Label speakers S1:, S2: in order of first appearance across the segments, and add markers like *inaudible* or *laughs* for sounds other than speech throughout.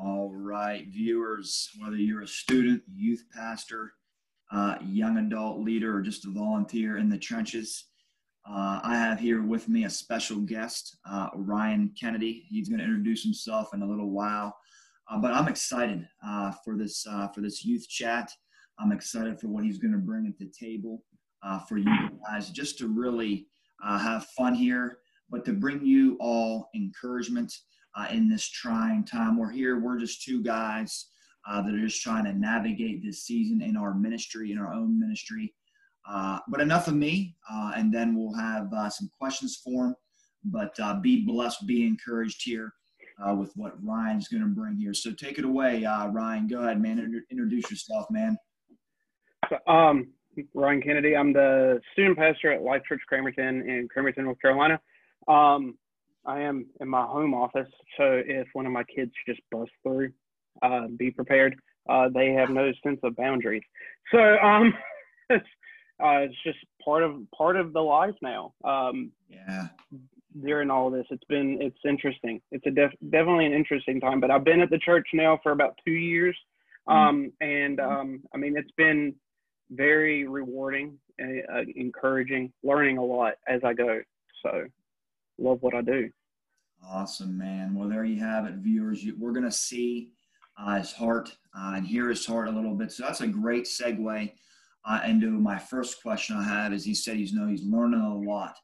S1: All right, viewers, whether you're a student, youth pastor, uh, young adult leader, or just a volunteer in the trenches, uh, I have here with me a special guest, uh, Ryan Kennedy. He's going to introduce himself in a little while, uh, but I'm excited uh, for this uh, for this youth chat. I'm excited for what he's going to bring to the table for you guys, just to really have fun here, but to bring you all encouragement uh, in this trying time. We're here, we're just two guys uh, that are just trying to navigate this season in our ministry, in our own ministry. Uh, but enough of me, uh, and then we'll have uh, some questions for him. But uh, be blessed, be encouraged here with what Ryan's going to bring here. So take it away, Ryan. Go ahead, man. Introduce yourself, man.
S2: Um, Ryan Kennedy. I'm the student pastor at Life Church Cramerton in Cramerton, North Carolina. Um, I am in my home office, so if one of my kids just bust through, uh, be prepared. Uh, they have no sense of boundaries, so um, *laughs* it's, uh, it's just part of part of the life now. Um,
S1: yeah.
S2: During all this, it's been it's interesting. It's a def- definitely an interesting time. But I've been at the church now for about two years, mm-hmm. um, and um, I mean it's been very rewarding, uh, encouraging, learning a lot as I go. So love what I do.
S1: Awesome, man. Well, there you have it, viewers. We're going to see uh, his heart uh, and hear his heart a little bit. So that's a great segue uh, into my first question I have. Is he said he's you know he's learning a lot.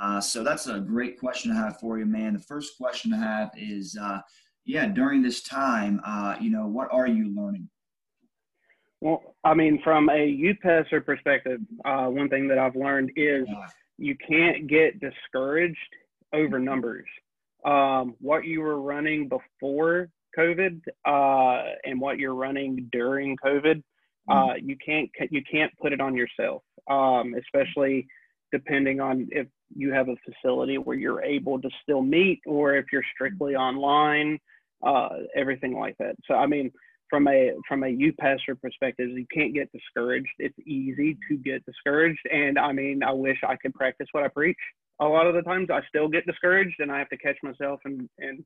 S1: Uh, so that's a great question I have for you, man. The first question I have is, uh, yeah, during this time, uh, you know, what are you learning?
S2: Well, I mean, from a youth pastor perspective, one thing that I've learned is you can't get discouraged over numbers. Um, what you were running before COVID uh, and what you're running during COVID, uh, mm-hmm. you can't you can't put it on yourself, um, especially depending on if you have a facility where you're able to still meet or if you're strictly online, uh, everything like that. So I mean, from a from a pastor perspective, you can't get discouraged. It's easy to get discouraged, and I mean, I wish I could practice what I preach a lot of the times I still get discouraged and I have to catch myself and and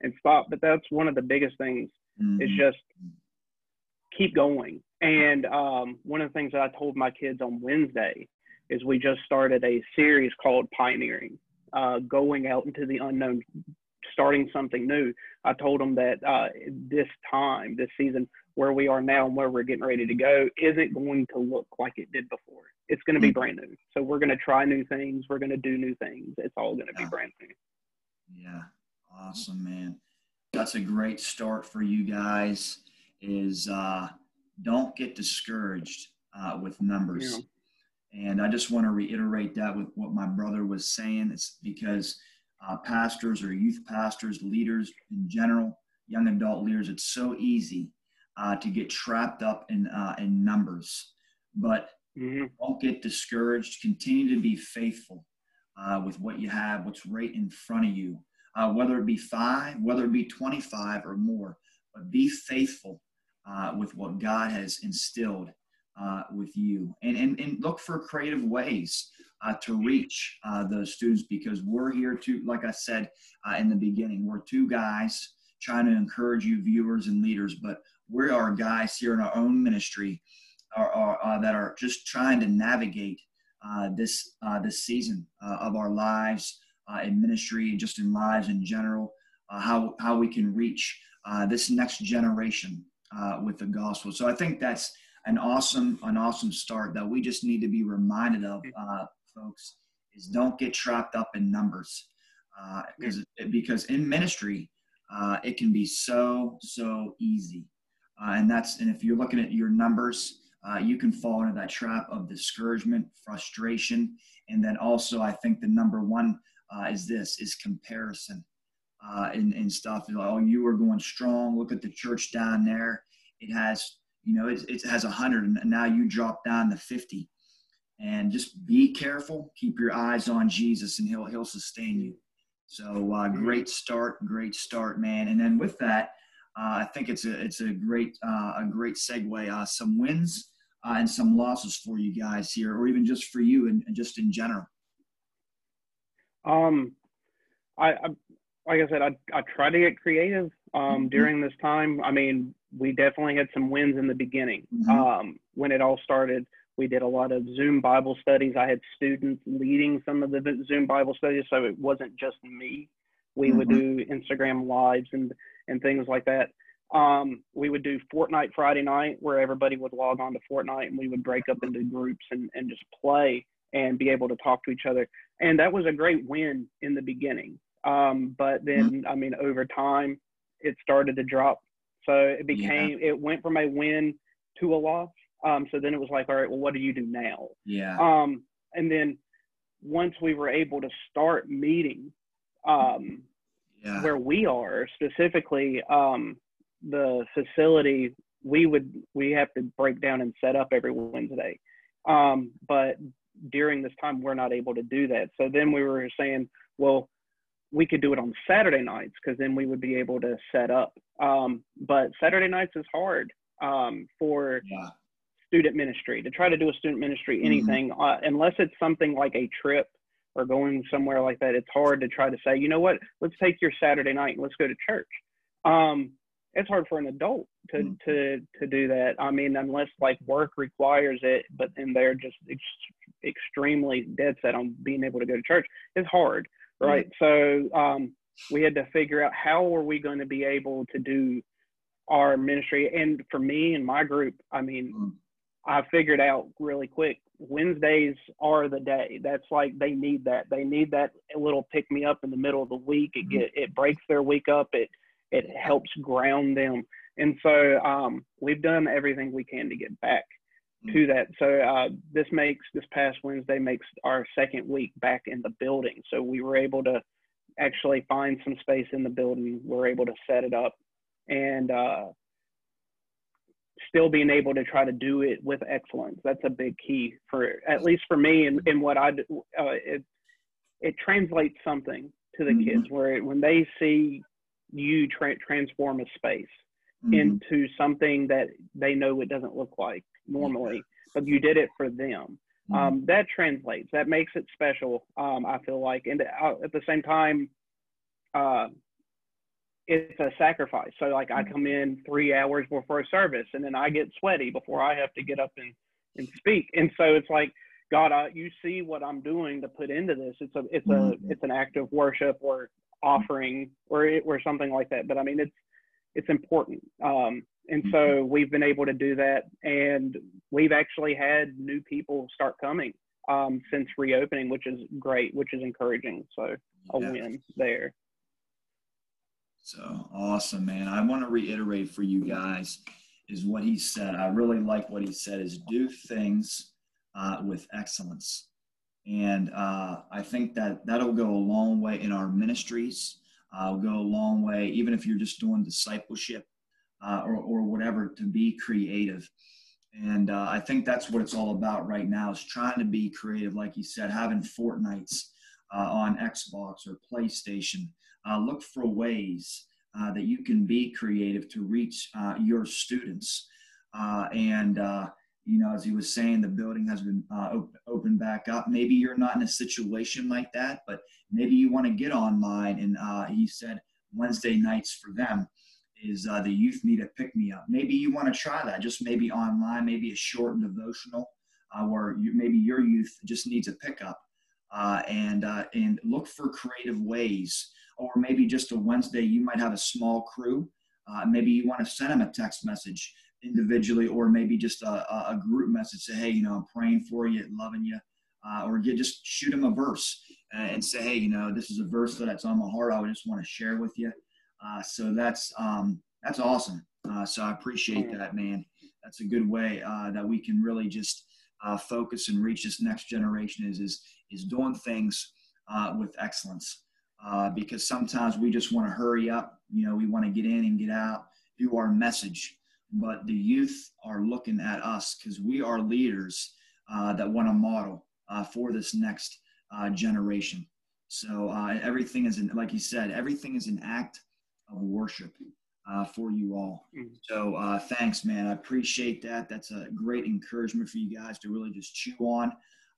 S2: and stop. But that's one of the biggest things mm-hmm. is just keep going. And um, one of the things that I told my kids on Wednesday is we just started a series called Pioneering, uh, going out into the unknown, starting something new. I told them that uh, this time, this season, where we are now and where we're getting ready to go, isn't going to look like it did before it's going to be mm-hmm. brand new. So we're going to try new things. We're going to do new things. It's all going to yeah. be brand new.
S1: Yeah. Awesome, man. That's a great start for you guys is uh, don't get discouraged uh, with numbers. Yeah. And I just want to reiterate that with what my brother was saying. It's because uh, pastors or youth pastors, leaders in general, young adult leaders, it's so easy uh, to get trapped up in, uh, in numbers. But Mm-hmm. Don't get discouraged. Continue to be faithful uh, with what you have, what's right in front of you, uh, whether it be five, whether it be 25 or more. But be faithful uh, with what God has instilled uh, with you. And, and, and look for creative ways uh, to reach uh, those students because we're here to, like I said in the beginning, we're two guys trying to encourage you, viewers and leaders, but we are guys here in our own ministry are, are uh, that are just trying to navigate uh, this uh, this season uh, of our lives uh, in ministry and just in lives in general. Uh, how how we can reach this next generation with the gospel. So I think that's an awesome an awesome start that we just need to be reminded of, folks. Is don't get trapped up in numbers because because in ministry it can be so so easy. Uh, and that's and if you're looking at your numbers uh, you can fall into that trap of discouragement, frustration, and then also I think the number one uh, is this is comparison uh, and, and stuff. Oh, you are going strong. Look at the church down there. It has you know it, it has a hundred, and now you drop down to fifty. And just be careful. Keep your eyes on Jesus, and He'll He'll sustain you. So uh, great start, great start, man. And then with that, I think it's a it's a great uh, a great segue. Uh, some wins and some losses for you guys here, or even just for you and, and just in general.
S2: Um, I, I like I said, I I try to get creative um, mm-hmm. during this time. I mean, we definitely had some wins in the beginning mm-hmm. um, when it all started. We did a lot of Zoom Bible studies. I had students leading some of the Zoom Bible studies, so it wasn't just me. We mm-hmm. would do Instagram lives and and things like that. Um, we would do Fortnite Friday night, where everybody would log on to Fortnite, and we would break up into groups and and just play and be able to talk to each other. And that was a great win in the beginning. Um, but then, mm-hmm. I mean, over time, it started to drop. So it became, yeah. it went from a win to a loss. Um, so then it was like, all right, well, what do you do now?
S1: Yeah.
S2: Um, and then once we were able to start meeting, um, yeah. where we are specifically, um, the facility, we would, we have to break down and set up every Wednesday. Um, but during this time, we're not able to do that. So then we were saying, well, we could do it on Saturday nights because then we would be able to set up. Um, but Saturday nights is hard um, for yeah. student ministry to try to do a student ministry mm-hmm. anything mm-hmm. uh, unless it's something like a trip or going somewhere like that. It's hard to try to say, you know what, let's take your Saturday night and let's go to church. Um, it's hard for an adult to mm-hmm. to to do that. I mean, unless like work requires it, but then they're just ex- extremely dead set on being able to go to church. It's hard right? So um, we had to figure out how are we going to be able to do our ministry. And for me and my group, I mean, mm. I figured out really quick. Wednesdays are the day. That's like they need that. They need that little pick me up in the middle of the week. It mm-hmm. get it breaks their week up. It it helps ground them. And so um, we've done everything we can to get back to that. So uh, this makes this past Wednesday makes our second week back in the building. So we were able to actually find some space in the building. We're able to set it up and uh, still being able to try to do it with excellence. That's a big key for at least for me and, and what I do. Uh, it it translates something to the mm-hmm. kids where when they see you tra- transform a space mm-hmm. into something that they know it doesn't look like normally, but you did it for them. Mm-hmm. Um, that translates. That makes it special. Um, I feel like, and uh, at the same time, uh, it's a sacrifice. So like I come in three hours before a service, and then I get sweaty before I have to get up and and speak. And so it's like God, I, you see what I'm doing to put into this. It's a it's a mm-hmm. it's an act of worship or offering or it, or something like that. But I mean, it's it's important. Um, and so mm-hmm. we've been able to do that and we've actually had new people start coming um, since reopening which is great which is encouraging so a yeah. win there
S1: so awesome man i want to reiterate for you guys is what he said i really like what he said is do things uh, with excellence and uh, i think that that'll go a long way in our ministries uh, go a long way even if you're just doing discipleship uh, or, or whatever to be creative. And uh, I think that's what it's all about right now is trying to be creative, like you said, having Fortnites uh, on Xbox or PlayStation. Uh, look for ways uh, that you can be creative to reach uh, your students. and you know, as he was saying, the building has been uh, op- opened back up. Maybe you're not in a situation like that, but maybe you want to get online. And uh, he said Wednesday nights for them is uh, the youth need a pick me up. Maybe you want to try that, just maybe online, maybe a short devotional uh, where you, maybe your youth just needs a pickup. Uh, and uh, and look for creative ways, or maybe just a Wednesday you might have a small crew. Uh, maybe you want to send them a text message individually, or maybe just a, a group message. Say, hey, you know, I'm praying for you, loving you, uh, or get, just shoot them a verse and say, hey, you know, this is a verse that's on my heart. I just want to share with you. Uh, so that's um, that's awesome. Uh, so I appreciate that, man. That's a good way uh, that we can really just uh, focus and reach this next generation. Is is is doing things uh, with excellence. Uh, because sometimes we just want to hurry up. You know, we want to get in and get out, do our message. But the youth are looking at us because we are leaders that want to model for this next generation. So everything is, in, like you said, everything is an act of worship uh, for you all. Mm. So uh, thanks, man. I appreciate that. That's a great encouragement for you guys to really just chew on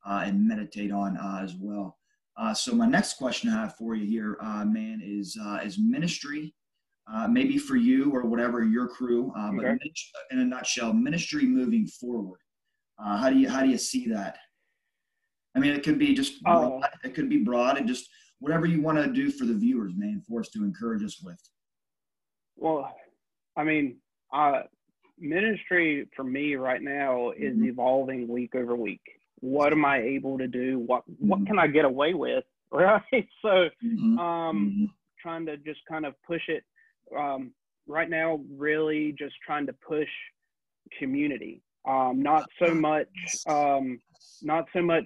S1: uh, and meditate on uh, as well. Uh, so my next question I have for you here, uh, man, is uh, is ministry, uh, maybe for you or whatever your crew, uh, but
S2: Okay.
S1: in a nutshell, ministry moving forward. Uh, how do you how do you see that? I mean, it could be just
S2: Oh.
S1: broad, it could be broad and just whatever you want to do for the viewers, man, for us to encourage us with.
S2: Well, I mean, uh, ministry for me right now is
S1: Mhm.
S2: evolving week over week. What am I able to do? What what
S1: Mhm.
S2: can I get away with? *laughs* Right. So,
S1: Mhm.
S2: um,
S1: Mhm.
S2: trying to just kind of push it. Um, right now, really just trying to push community. Um, not so much, um, not so much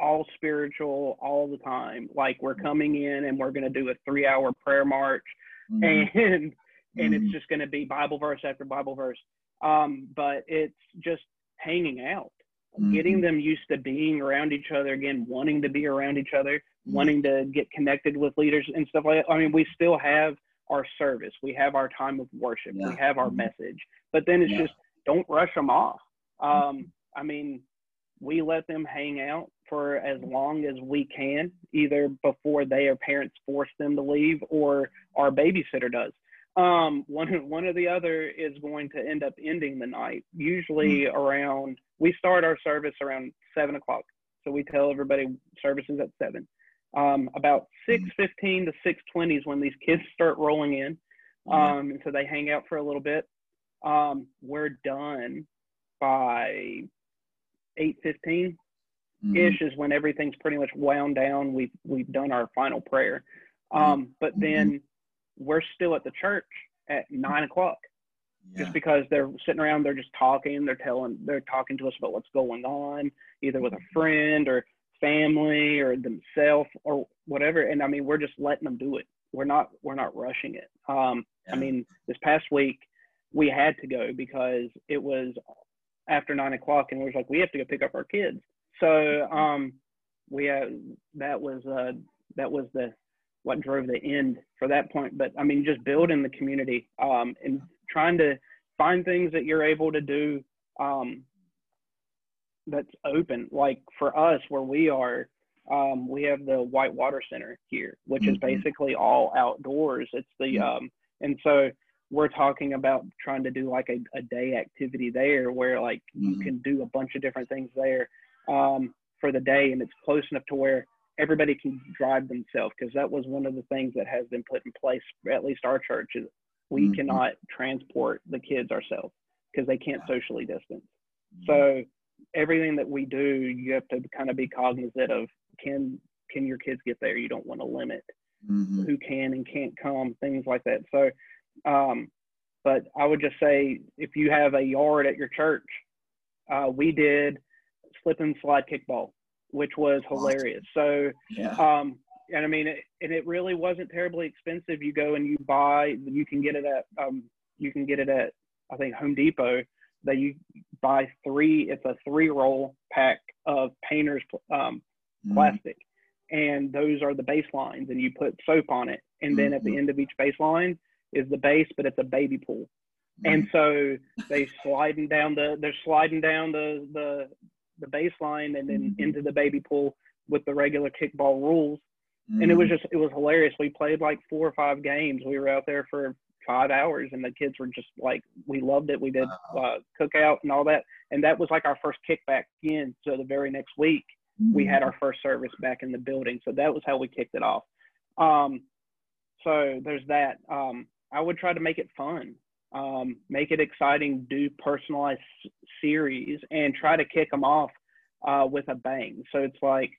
S2: all spiritual all the time. Like we're coming in and we're going to do a three hour prayer march
S1: Mhm.
S2: and and it's just going to be Bible verse after Bible verse. Um, but it's just hanging out, getting
S1: Mhm.
S2: them used to being around each other again, wanting to be around each other,
S1: Mhm.
S2: wanting to get connected with leaders and stuff like that. I mean, we still have our service, we have our time of worship,
S1: Yeah.
S2: we have our
S1: Mhm.
S2: message, but then it's
S1: Yeah.
S2: just don't rush them off. Um, I mean, we let them hang out for as long as we can, either before their parents force them to leave or our babysitter does. Um, one one or the other is going to end up ending the night. Usually around we start our service around seven o'clock, so we tell everybody services at seven. Um, about six fifteen to six twenty is when these kids start rolling in,
S1: Yeah.
S2: um, and so they hang out for a little bit. Um, we're done by eight fifteen
S1: Mhm.
S2: ish is when everything's pretty much wound down. We've we've done our final prayer, um, but then we're still at the church at nine o'clock
S1: Yeah.
S2: just because they're sitting around, they're just talking, they're telling, they're talking to us about what's going on, either with a friend or family or themselves or whatever. And I mean, we're just letting them do it. We're not we're not rushing it. Um, I mean, this past week we had to go because it was after nine o'clock, and we was like, we have to go pick up our kids. So um, we had that was uh, that was the what drove the end for that point. But I mean, just building the community um, and trying to find things that you're able to do um, that's open. Like for us, where we are, um, we have the White Water Center here, which is
S1: Mhm.
S2: basically all outdoors. It's the
S1: Mhm.
S2: um, and so we're talking about trying to do like a, a day activity there where like you
S1: Mhm.
S2: can do a bunch of different things there um, for the day and it's close enough to where everybody can drive themselves because that was one of the things that has been put in place at least our church is we
S1: Mhm.
S2: cannot transport the kids ourselves because they can't
S1: Yeah.
S2: socially distance
S1: Mhm.
S2: so everything that we do you have to kind of be cognizant of can can your kids get there you don't want to limit
S1: Mhm.
S2: who can and can't come, things like that. So, um, but I would just say if you have a yard at your church, uh, we did slip and slide kickball, which was hilarious. So,
S1: Yeah.
S2: um, and I mean, it, and it really wasn't terribly expensive. You go and you buy, you can get it at, um, you can get it at, I think Home Depot. That you buy three, it's a three roll pack of painter's um,
S1: Mhm.
S2: plastic and those are the baselines and you put soap on it and then at the
S1: Mhm.
S2: end of each baseline is the base but it's a baby pool and so they sliding down the they're sliding down the the the baseline and then
S1: Mhm.
S2: into the baby pool with the regular kickball rules and it was
S1: Mhm.
S2: just it was hilarious we played like four or five games we were out there for five hours and the kids were just like we loved it we did uh, cookout and all that and that was like our first kickback in so the very next week we had our first service back in the building. So that was how we kicked it off. Um, so there's that. Um, I would try to make it fun, um, make it exciting, do personalized s- series, and try to kick them off uh, with a bang. So it's like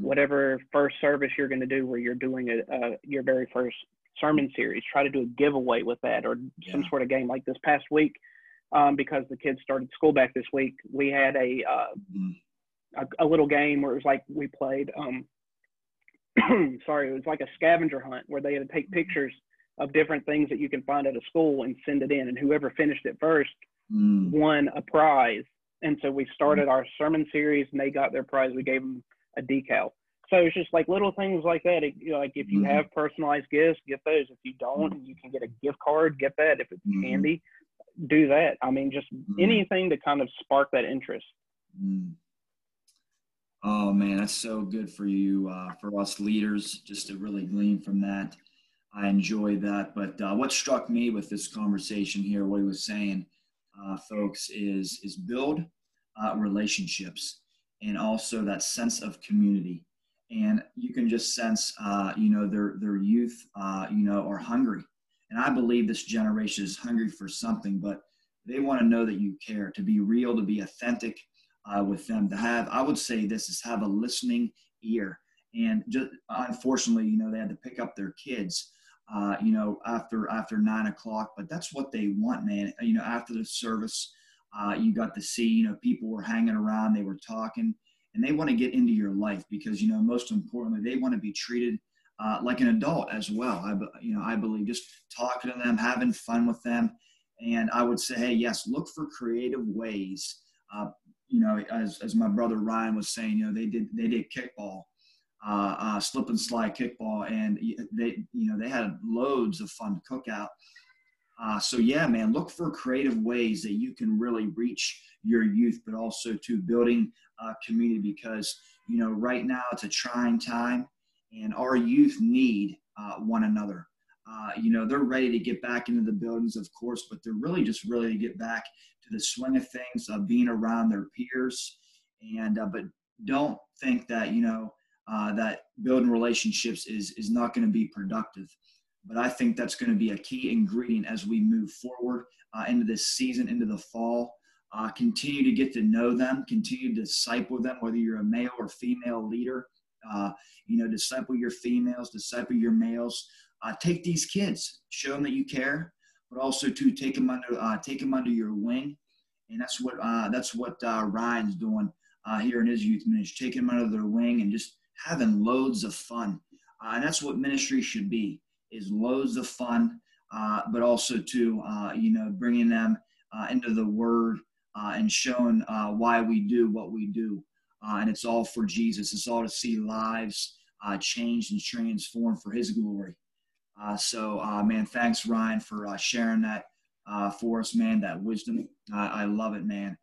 S2: whatever first service you're going to do, where you're doing a, uh, your very first sermon series, try to do a giveaway with that or some sort of game. Like this past week, um, because the kids started school back this week, we had a uh,
S1: Mhm.
S2: a, a little game where it was like we played um *clears throat* sorry it was like a scavenger hunt where they had to take pictures of different things that you can find at a school and send it in and whoever finished it first
S1: Mhm.
S2: won a prize and so we started our sermon series and they got their prize we gave them a decal so it's just like little things like that It- you know, like if you
S1: Mhm.
S2: have personalized gifts get those if you don't you can get a gift card get that if it's
S1: Mhm.
S2: candy do that i mean just
S1: Mhm.
S2: anything to kind of spark that interest
S1: Mm. Oh man, that's so good for you, uh, for us leaders, just to really glean from that. I enjoy that. But uh, what struck me with this conversation here, what he was saying, uh, folks, is is build uh, relationships and also that sense of community. And you can just sense, uh, you know, their their youth, uh, you know, are hungry. And I believe this generation is hungry for something, but they want to know that you care, to be real, to be authentic uh, with them, to have, I would say this is have a listening ear. And just, unfortunately, you know, they had to pick up their kids, uh, you know, after after nine o'clock. But that's what they want, man. You know, after the service, uh, you got to see, you know, people were hanging around, they were talking, and they want to get into your life because, you know, most importantly, they want to be treated uh, like an adult as well. I, you know, I believe just talking to them, having fun with them, and I would say, hey, yes, look for creative ways. Uh, you know, as, as my brother Ryan was saying, you know, they did they did kickball, uh, uh, slip and slide kickball, and they you know they had loads of fun to cook out. Uh, so yeah, man, look for creative ways that you can really reach your youth, but also to building a community because you know right now it's a trying time, and our youth need uh, one another. Uh, you know, they're ready to get back into the buildings, of course, but they're really just ready to get back to the swing of things, of being around their peers. And, uh, but don't think that, you know, uh, that building relationships is, is not going to be productive. But I think that's going to be a key ingredient as we move forward uh, into this season, into the fall. Uh, continue to get to know them, continue to disciple them, whether you're a male or female leader. Uh, you know, disciple your females, disciple your males uh, take these kids, show them that you care, but also to take them under uh, take them under your wing, and that's what uh, that's what Ryan's doing here in his youth ministry, taking them under their wing and just having loads of fun, uh, and that's what ministry should be: is loads of fun, but also to you know bringing them into the Word and showing why we do what we do, and it's all for Jesus. It's all to see lives changed and transformed for His glory. Uh, so, uh, man, thanks, Ryan, for uh, sharing that uh, for us, man. That wisdom, I love it, man.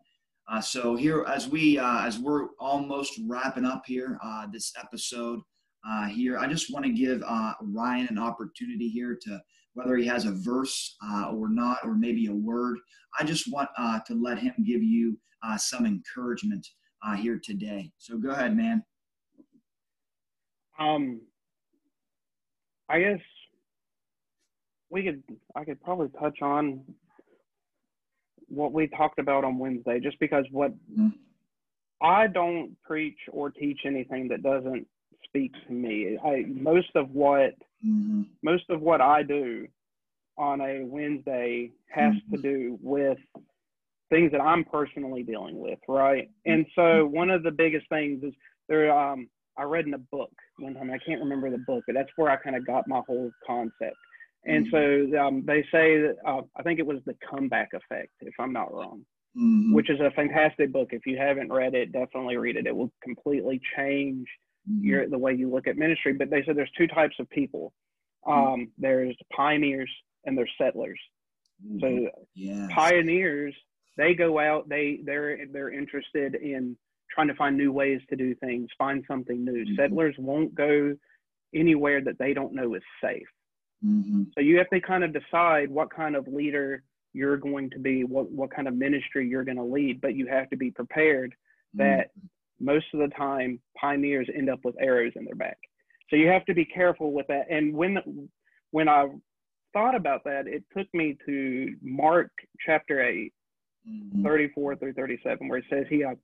S1: Uh, so here, as we uh, as we're almost wrapping up here this episode Uh, here, I just want to give uh, Ryan an opportunity here to whether he has a verse uh, or not, or maybe a word. I just want to let him give you some encouragement here today. So go ahead, man.
S2: Um, I guess we could I could probably touch on what we talked about on Wednesday, just because what mm-hmm. I don't preach or teach anything that doesn't speak to me. I most of what mm-hmm. most of what I do on a Wednesday has mm-hmm. to do with things that I'm personally dealing with, right? And so mm-hmm. one of the biggest things is there um I read in a book one time, I can't remember the book, but that's where I kind of got my whole concept. And mm-hmm. so um, they say that uh, I think it was the comeback effect, if I'm not wrong, mm-hmm. which is a fantastic book. If you haven't read it, definitely read it. It will completely change mm-hmm. Your the way you look at ministry. But they said there's two types of people. Mm-hmm. Um, there's pioneers and there's settlers. So
S1: mm-hmm. yes.
S2: pioneers, they go out, they they're they're interested in trying to find new ways to do things, find something new. Mm-hmm. Settlers won't go anywhere that they don't know is safe. Mm-hmm. So you have to kind of decide what kind of leader you're going to be, what, what kind of ministry you're going to lead, but you have to be prepared that mm-hmm. Most of the time pioneers end up with arrows in their back. So you have to be careful with that. And when when I thought about that, it took me to Mark chapter 8, mm-hmm. 34 through 37, where it says he uh,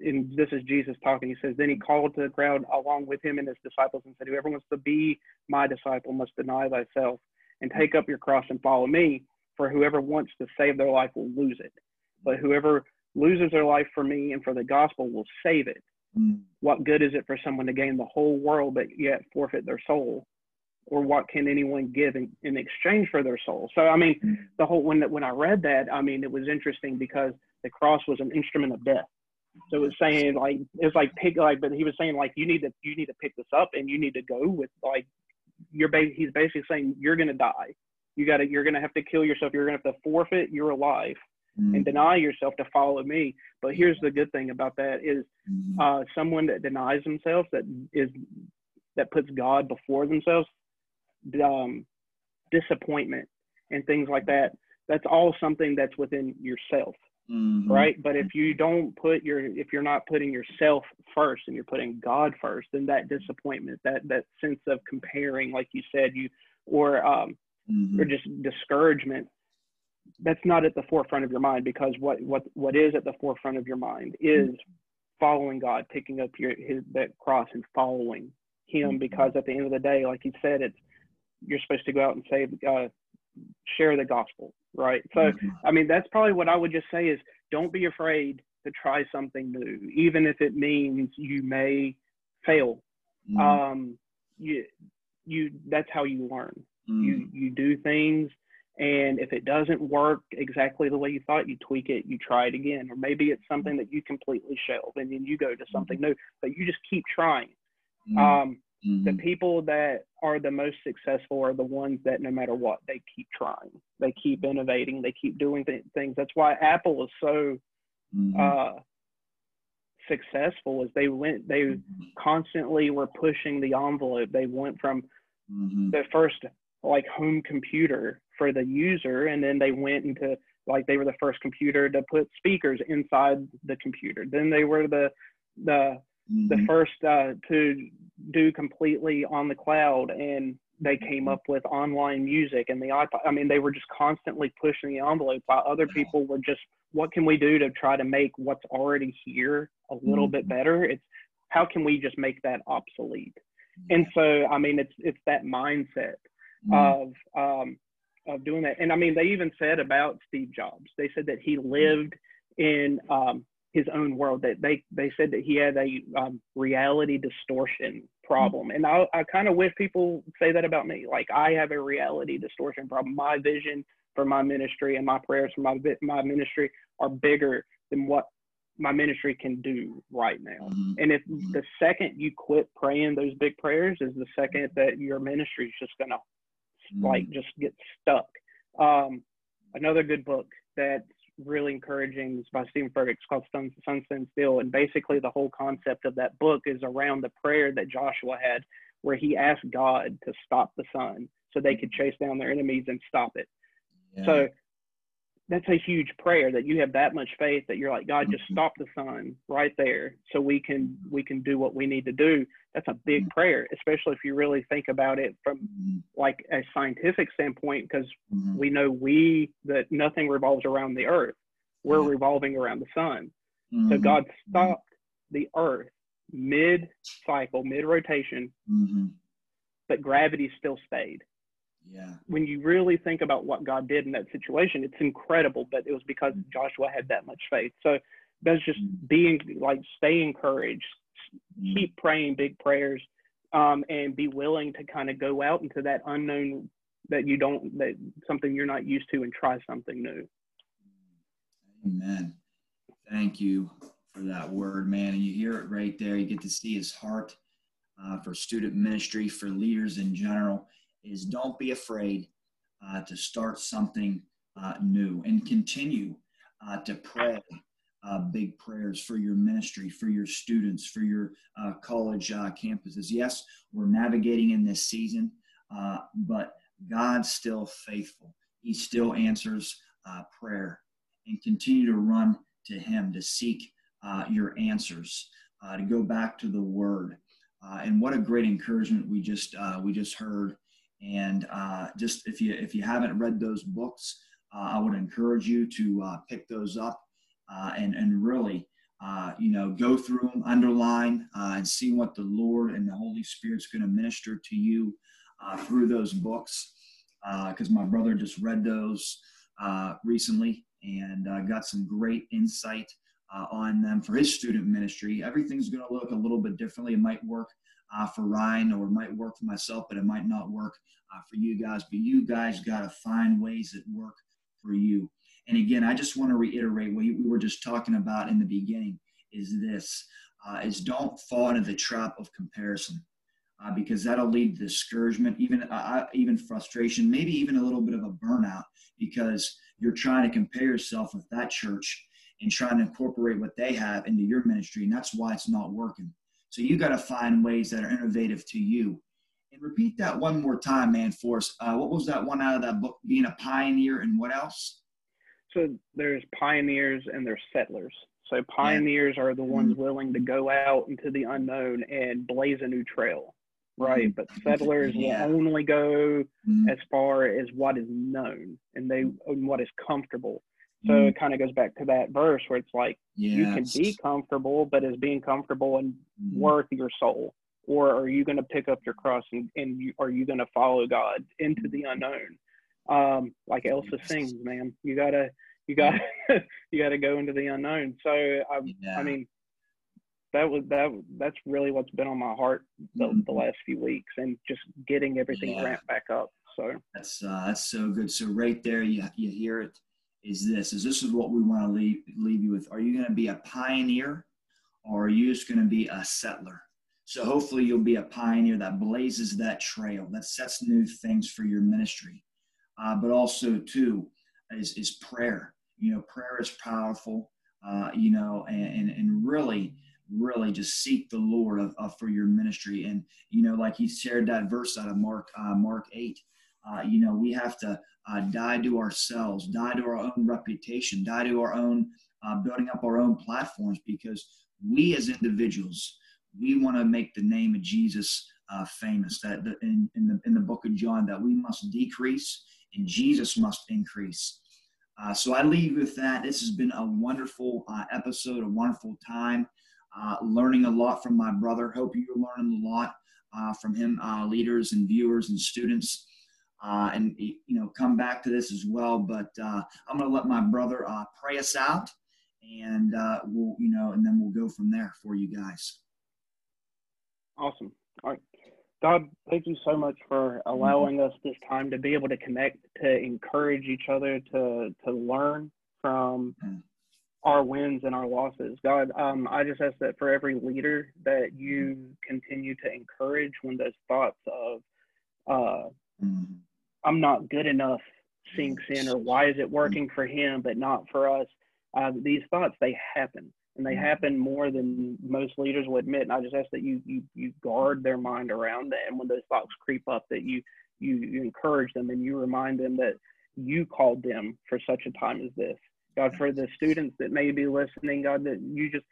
S2: and this is Jesus talking. He says, Then he called to the crowd along with him and his disciples and said, Whoever wants to be my disciple must deny thyself and take up your cross and follow me. For whoever wants to save their life will lose it. But whoever loses their life for me and for the gospel will save it. Mm. What good is it for someone to gain the whole world but yet forfeit their soul? Or what can anyone give in, in exchange for their soul? So I mean, mm. the whole when when I read that, I mean, it was interesting because the cross was an instrument of death so it's saying like it's like pick like, but he was saying like you need to you need to pick this up and you need to go with like you're ba- he's basically saying you're gonna die. You gotta you're gonna have to kill yourself. You're gonna have to forfeit your life mm-hmm. and deny yourself to follow me. But here's the good thing about that is mm-hmm. uh, someone that denies themselves that is that puts God before themselves, um, disappointment and things like that. That's all something that's within yourself. Mm-hmm. right but if you don't put your if you're not putting yourself first and you're putting god first then that disappointment that that sense of comparing like you said you or um mm-hmm. or just discouragement that's not at the forefront of your mind because what what what is at the forefront of your mind is following god picking up your his that cross and following him mm-hmm. because at the end of the day like you said it's you're supposed to go out and say uh, share the gospel, right? So, mm-hmm. I mean, that's probably what I would just say is don't be afraid to try something new, even if it means you may fail. Mm-hmm. Um, you, you, that's how you learn. Mm-hmm. You, you do things, and if it doesn't work exactly the way you thought, you tweak it, you try it again, or maybe it's something that you completely shelve, and then you go to something mm-hmm. new. But you just keep trying. Mm-hmm. Um, Mm-hmm. The people that are the most successful are the ones that no matter what, they keep trying, they keep innovating, they keep doing th- things. That's why Apple is so mm-hmm. uh, successful. Is they went, they mm-hmm. constantly were pushing the envelope. They went from mm-hmm. the first like home computer for the user, and then they went into like they were the first computer to put speakers inside the computer. Then they were the the the mm-hmm. first uh, to do completely on the cloud and they came up with online music and the iPod. I mean, they were just constantly pushing the envelope while other people were just, what can we do to try to make what's already here a little mm-hmm. bit better? It's how can we just make that obsolete? And so, I mean, it's it's that mindset mm-hmm. of um, of doing that. And I mean, they even said about Steve Jobs, they said that he mm-hmm. lived in um, his own world that they they said that he had a um, reality distortion problem and i, I kind of wish people say that about me like i have a reality distortion problem my vision for my ministry and my prayers for my my ministry are bigger than what my ministry can do right now mm-hmm. and if mm-hmm. the second you quit praying those big prayers is the second that your ministry is just gonna mm-hmm. like just get stuck um, another good book that's really encouraging. is by Steven Furtick. It's called Sun, Sun Stand Still. And basically, the whole concept of that book is around the prayer that Joshua had, where he asked God to stop the sun so they could chase down their enemies and stop it. Yeah. So that's a huge prayer that you have that much faith that you're like god just mm-hmm. stop the sun right there so we can we can do what we need to do. That's a big mm-hmm. prayer especially if you really think about it from mm-hmm. like a scientific standpoint because we know we that nothing revolves around the earth. We're revolving around the sun. So god stopped the earth mid cycle mid rotation but gravity still stayed
S1: yeah.
S2: When you really think about what God did in that situation, it's incredible, but it was because mm-hmm. Joshua had that much faith. So that's just mm-hmm. being like, stay encouraged, mm-hmm. keep praying big prayers, um, and be willing to kind of go out into that unknown that you don't, that something you're not used to and try something new.
S1: Amen. Thank you for that word, man. And you hear it right there. You get to see his heart uh, for student ministry, for leaders in general is don't be afraid uh, to start something uh, new and continue uh, to pray uh, big prayers for your ministry, for your students, for your uh, college uh, campuses. Yes, we're navigating in this season, but God's still faithful. He still answers prayer and continue to run to Him to seek your answers, to go back to the Word. and what a great encouragement we just we just heard and uh, just if you if you haven't read those books, uh, I would encourage you to uh, pick those up uh, and and really uh, you know go through them, underline, uh, and see what the Lord and the Holy Spirit's going to minister to you through those books. Because my brother just read those recently and got some great insight on them for his student ministry. Everything's going to look a little bit differently. It might work uh, for Ryan or it might work for myself, but it might not work uh, for you guys. But you guys got to find ways that work for you. And again, I just want to reiterate what we were just talking about in the beginning is this, uh, is don't fall into the trap of comparison. Uh, because that'll lead to discouragement, even uh, uh, even frustration, maybe even a little bit of a burnout. Because you're trying to compare yourself with that church and trying to incorporate what they have into your ministry. And that's why it's not working. So you got to find ways that are innovative to you. And repeat that one more time, man, for us. Uh, what was that one out of that book? Being a pioneer and what else?
S2: So there's pioneers and there's settlers. So pioneers yeah. are the ones mm-hmm. willing to go out into the unknown and blaze a new trail, right? Mm-hmm. But settlers yeah. will only go mm-hmm. as far as what is known and they and what is comfortable. So mm. it kind of goes back to that verse where it's like yes. you can be comfortable, but is being comfortable and mm. worth your soul? Or are you going to pick up your cross and, and you, are you going to follow God into the unknown? Um, like Elsa yes. sings, man, you gotta, you gotta, *laughs* you gotta go into the unknown. So I, yeah. I mean, that was that. That's really what's been on my heart the, mm. the last few weeks, and just getting everything yeah. ramped back up. So
S1: that's uh, that's so good. So right there, you you hear it is this is this is what we want to leave, leave you with. Are you going to be a pioneer or are you just going to be a settler? So hopefully you'll be a pioneer that blazes that trail that sets new things for your ministry. Uh, but also too is, is prayer. You know prayer is powerful uh, you know and, and, and really really just seek the lord of, of, for your ministry. And you know like he shared that verse out of mark uh, mark 8 uh, you know, we have to uh, die to ourselves, die to our own reputation, die to our own uh, building up our own platforms because we as individuals, we want to make the name of Jesus uh, famous. That the, in, in, the, in the book of John, that we must decrease and Jesus must increase. Uh, so I leave with that. This has been a wonderful uh, episode, a wonderful time, learning a lot from my brother. Hope you're learning a lot from him, leaders and viewers and students uh, and you know come back to this as well. But uh, I'm going to let my brother uh, pray us out, and uh, we'll you know, and then we'll go from there for you guys.
S2: Awesome. All right. God, thank you so much for allowing us this time to be able to connect, to encourage each other, to to learn from mm-hmm. our wins and our losses. God, um, I just ask that for every leader that you continue to encourage when those thoughts of uh, mm-hmm. I'm not good enough sinks in, or why is it working for him but not for us? Uh, these thoughts they happen, and they happen more than most leaders will admit. And I just ask that you you you guard their mind around that, and when those thoughts creep up, that you you, you encourage them and you remind them that you called them for such a time as this. God, for the students that may be listening, God, that you just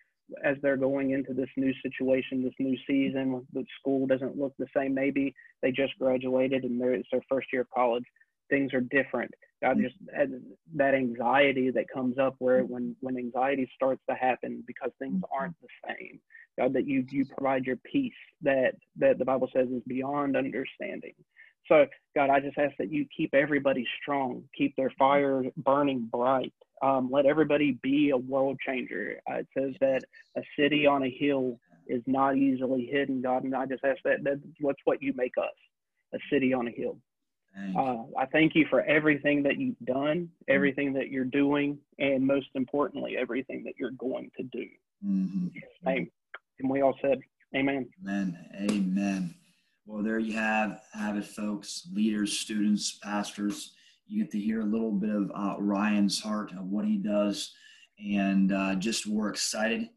S2: as they're going into this new situation, this new season, the school doesn't look the same. Maybe they just graduated and it's their first year of college. Things are different. God, mm-hmm. just uh, that anxiety that comes up where when when anxiety starts to happen because things mm-hmm. aren't the same. God, that you you provide your peace that that the Bible says is beyond understanding. So, God, I just ask that you keep everybody strong, keep their mm-hmm. fire burning bright, um, let everybody be a world changer. Uh, it says that a city on a hill is not easily hidden, God. And I just ask that that's what's what you make us a city on a hill. Uh, I thank you for everything that you've done, mm-hmm. everything that you're doing, and most importantly, everything that you're going to do. Mm-hmm. Name. And we all said, Amen.
S1: Amen. Amen. Well, there you have have it, folks. Leaders, students, pastors you get to hear a little bit of uh, Ryan's heart of what he does, and uh, just we're excited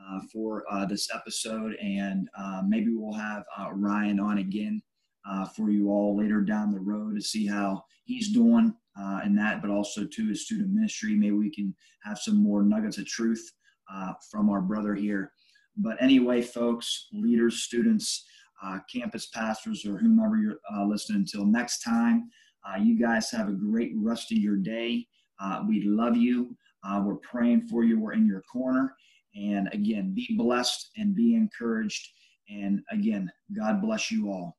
S1: uh, for uh, this episode. And uh, maybe we'll have uh, Ryan on again for you all later down the road to see how he's doing in that, but also to his student ministry. Maybe we can have some more nuggets of truth from our brother here. But anyway, folks, leaders, students, campus pastors, or whomever you're listening. Until next time. Uh, you guys have a great rest of your day. Uh, we love you. Uh, we're praying for you. We're in your corner. And again, be blessed and be encouraged. And again, God bless you all.